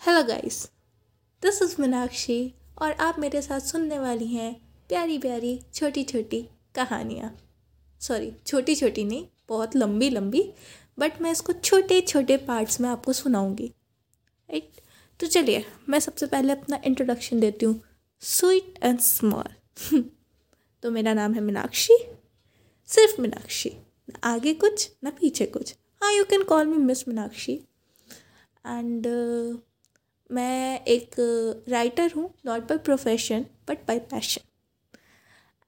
Hello guys this is Meenakshi और आप मेरे साथ सुनने वाली हैं प्यारी प्यारी छोटी छोटी कहानियाँ। सॉरी छोटी छोटी नहीं, बहुत लंबी लंबी बट मैं इसको छोटे छोटे पार्ट्स में आपको सुनाऊँगी। राइट तो चलिए, मैं सबसे पहले अपना इंट्रोडक्शन देती हूँ। स्वीट एंड स्मॉल तो मेरा नाम है मीनाक्षी सिर्फ़ मीनाक्षी न आगे कुछ, ना पीछे कुछ। हाँ you can call me miss Meenakshi and मैं एक राइटर हूँ not by profession but by passion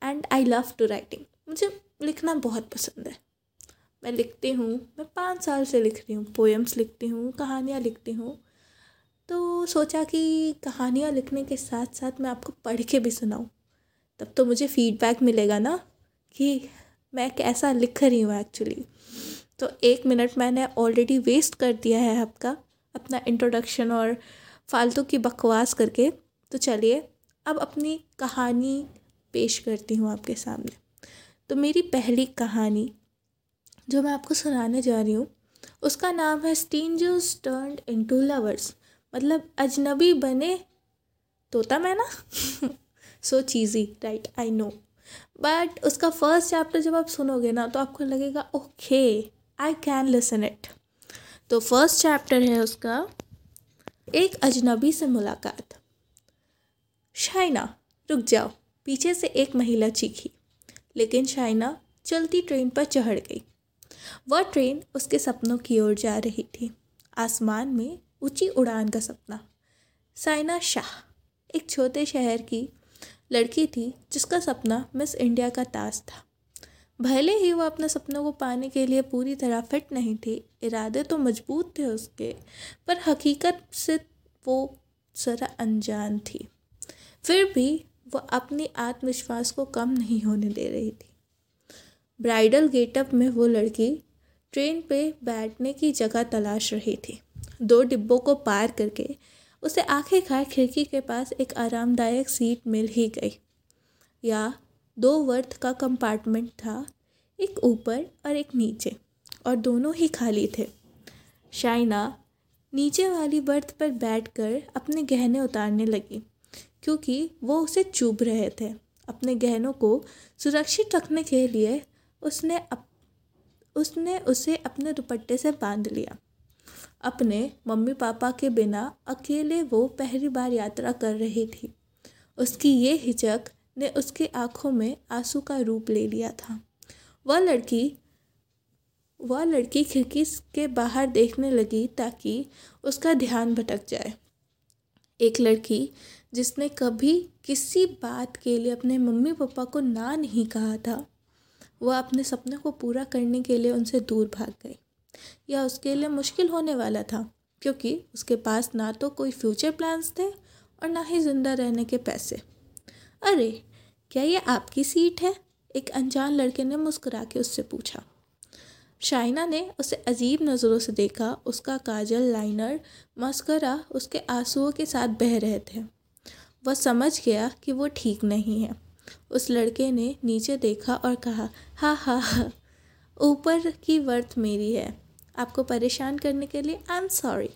and I love to writing मुझे लिखना बहुत पसंद है। मैं लिखती हूँ, मैं पाँच साल से लिख रही हूँ पोएम्स लिखती हूँ, कहानियाँ लिखती हूँ। तो सोचा कि कहानियाँ लिखने के साथ साथ मैं आपको पढ़ के भी सुनाऊँ। तब तो मुझे फीडबैक मिलेगा ना, कि मैं कैसा लिख रही हूँ एक्चुअली तो एक मिनट मैंने ऑलरेडी वेस्ट कर दिया है आपका, अपना इंट्रोडक्शन और फालतू की बकवास करके तो चलिए, अब अपनी कहानी पेश करती हूँ आपके सामने। तो मेरी पहली कहानी, जो मैं आपको सुनाने जा रही हूँ, उसका नाम है strangers turn in to lovers मतलब अजनबी बने तोता मैं ना so cheesy right I know but उसका फ़र्स्ट चैप्टर जब आप सुनोगे ना तो आपको लगेगा okay I can listen it तो फ़र्स्ट चैप्टर है उसका एक अजनबी से मुलाकात। शाइना, रुक जाओ। पीछे से एक महिला चीखी, लेकिन शाइना चलती ट्रेन पर चढ़ गई। वह ट्रेन उसके सपनों की ओर जा रही थी। आसमान में ऊँची उड़ान का सपना। साइना शाह, एक छोटे शहर की लड़की थी जिसका सपना मिस इंडिया का ताज था। भले ही वो अपने सपनों को पाने के लिए पूरी तरह फिट नहीं थी, इरादे तो मज़बूत थे उसके, पर हकीकत से वो ज़रा अनजान थी। फिर भी वो अपनी आत्मविश्वास को कम नहीं होने दे रही थी। ब्राइडल गेटअप में वो लड़की ट्रेन पे बैठने की जगह तलाश रही थी। दो डिब्बों को पार करके उसे आखिरकार खिड़की के पास एक आरामदायक सीट मिल ही गई, या दो वर्थ का कंपार्टमेंट था एक ऊपर और एक नीचे और दोनों ही खाली थे। शाइना नीचे वाली बर्थ पर बैठकर अपने गहने उतारने लगी क्योंकि वो उसे चुभ रहे थे। अपने गहनों को सुरक्षित रखने के लिए उसने अप, उसने उसे अपने दुपट्टे से बाँध लिया। अपने मम्मी पापा के बिना अकेले वो पहली बार यात्रा कर रही थी। उसकी ये हिचक ने उसकी आँखों में आँसू का रूप ले लिया था। वह लड़की वह लड़की खिड़की के बाहर देखने लगी ताकि उसका ध्यान भटक जाए। एक लड़की जिसने कभी किसी बात के लिए अपने मम्मी पापा को ना नहीं कहा था, वह अपने सपने को पूरा करने के लिए उनसे दूर भाग गई। यह उसके लिए मुश्किल होने वाला था, क्योंकि उसके पास ना तो कोई फ्यूचर प्लान्स थे और ना ही ज़िंदा रहने के पैसे। अरे, क्या ये आपकी सीट है? एक अनजान लड़के ने मुस्कुरा के उससे पूछा। शाइना ने उसे अजीब नज़रों से देखा। उसका काजल लाइनर मस्करा उसके आंसुओं के साथ बह रहे थे। वह समझ गया कि वो ठीक नहीं है। उस लड़के ने नीचे देखा और कहा, हा हा हा, ऊपर की वर्थ मेरी है। आपको परेशान करने के लिए आई एम सॉरी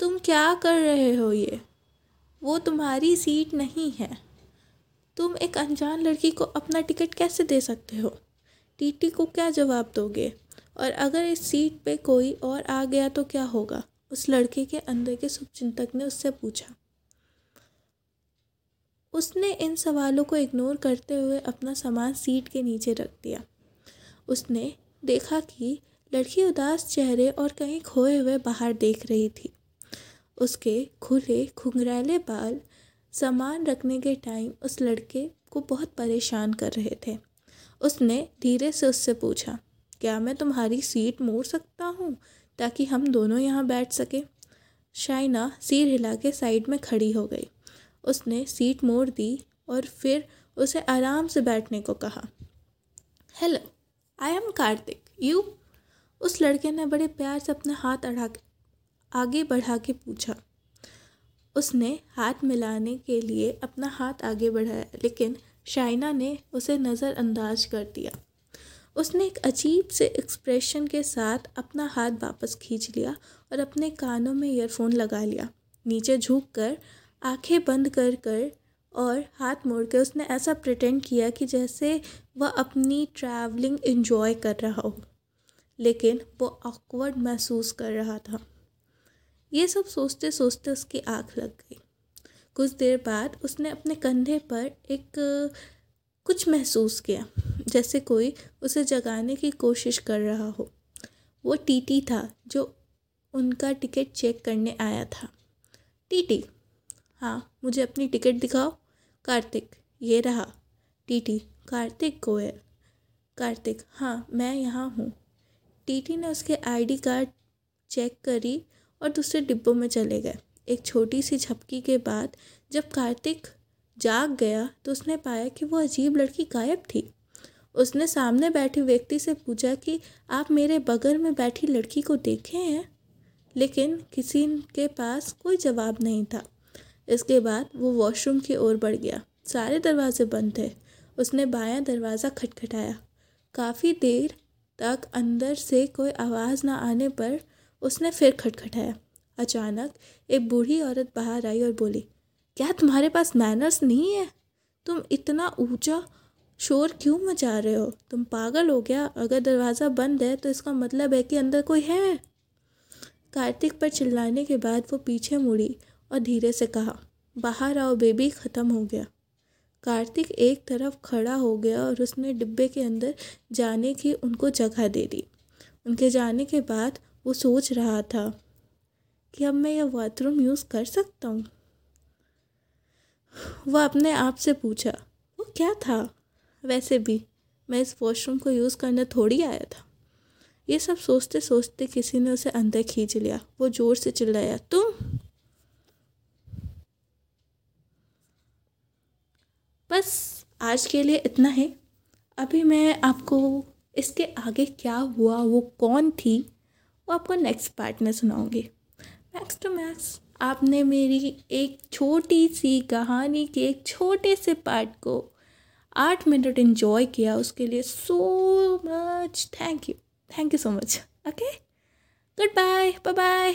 तुम क्या कर रहे हो ये? वो तुम्हारी सीट नहीं है। तुम एक अनजान लड़की को अपना टिकट कैसे दे सकते हो? टीटी को क्या जवाब दोगे? और अगर इस सीट पे कोई और आ गया तो क्या होगा? उस लड़के के अंदर के शुभचिंतक ने उससे पूछा। उसने इन सवालों को इग्नोर करते हुए अपना सामान सीट के नीचे रख दिया। उसने देखा कि लड़की उदास चेहरे और कहीं खोए हुए बाहर देख रही थी। उसके खुले घुंघराले बाल सामान रखने के टाइम उस लड़के को बहुत परेशान कर रहे थे। उसने धीरे से उससे पूछा, क्या मैं तुम्हारी सीट मोड़ सकता हूँ ताकि हम दोनों यहाँ बैठ सकें? शाइना सिर हिला के साइड में खड़ी हो गई। उसने सीट मोड़ दी और फिर उसे आराम से बैठने को कहा, hello, I am Kartik, you? उस लड़के ने बड़े प्यार से अपना हाथ अड़ा आगे बढ़ा के पूछा उसने हाथ मिलाने के लिए अपना हाथ आगे बढ़ाया, लेकिन शाइना ने उसे नज़रअंदाज कर दिया। उसने एक अजीब से एक्सप्रेशन के साथ अपना हाथ वापस खींच लिया और अपने कानों में ईयरफोन लगा लिया। नीचे झुक कर आँखें बंद कर कर और हाथ मोड़ कर उसने ऐसा प्रिटेंड किया कि जैसे वह अपनी ट्रैवलिंग इन्जॉय कर रहा हो, लेकिन वो ऑकवर्ड महसूस कर रहा था। ये सब सोचते सोचते उसकी आँख लग गई। कुछ देर बाद उसने अपने कंधे पर एक, कुछ महसूस किया, जैसे कोई उसे जगाने की कोशिश कर रहा हो। वो टीटी था, जो उनका टिकट चेक करने आया था। टीटी हाँ मुझे अपनी टिकट दिखाओ। कार्तिक, ये रहा। टीटी, कार्तिक गोयल। कार्तिक हाँ मैं यहाँ हूँ। टीटी ने उसके आईडी कार्ड चेक करी और दूसरे डिब्बों में चले गए। एक छोटी सी झपकी के बाद जब कार्तिक जाग गया तो उसने पाया कि वो अजीब लड़की गायब थी। उसने सामने बैठे व्यक्ति से पूछा कि, आप मेरे बगल में बैठी लड़की को देखे हैं? लेकिन किसी के पास कोई जवाब नहीं था। इसके बाद वो वॉशरूम की ओर बढ़ गया। सारे दरवाजे बंद थे। उसने बायां दरवाज़ा खटखटाया। काफ़ी देर तक अंदर से कोई आवाज़ ना आने पर उसने फिर खटखटाया। अचानक एक बूढ़ी औरत बाहर आई और बोली, क्या तुम्हारे पास मैनर्स नहीं है? तुम इतना ऊँचा शोर क्यों मचा रहे हो? तुम पागल हो गया। अगर दरवाज़ा बंद है तो इसका मतलब है कि अंदर कोई है? कार्तिक पर चिल्लाने के बाद वो पीछे मुड़ी और धीरे से कहा, बाहर आओ बेबी, ख़त्म हो गया। कार्तिक एक तरफ़ खड़ा हो गया और उसने डिब्बे के अंदर जाने की उनको जगह दे दी। उनके जाने के बाद वो सोच रहा था कि अब मैं यह बाथरूम यूज़ कर सकता हूँ। वह अपने आप से पूछा, वो क्या था? वैसे भी मैं इस वॉशरूम को यूज़ करने थोड़ी आया था। ये सब सोचते सोचते किसी ने उसे अंदर खींच लिया। वो ज़ोर से चिल्लाया, तुम? बस, आज के लिए इतना है। अभी मैं आपको इसके आगे क्या हुआ, वो कौन थी? वो आपको नेक्स्ट पार्ट में सुनाऊँगी। मैक्स टू मैक्स आपने मेरी एक छोटी सी कहानी के एक छोटे से पार्ट को आठ मिनट इन्जॉय किया, उसके लिए so much thank you thank you so much okay good bye bye bye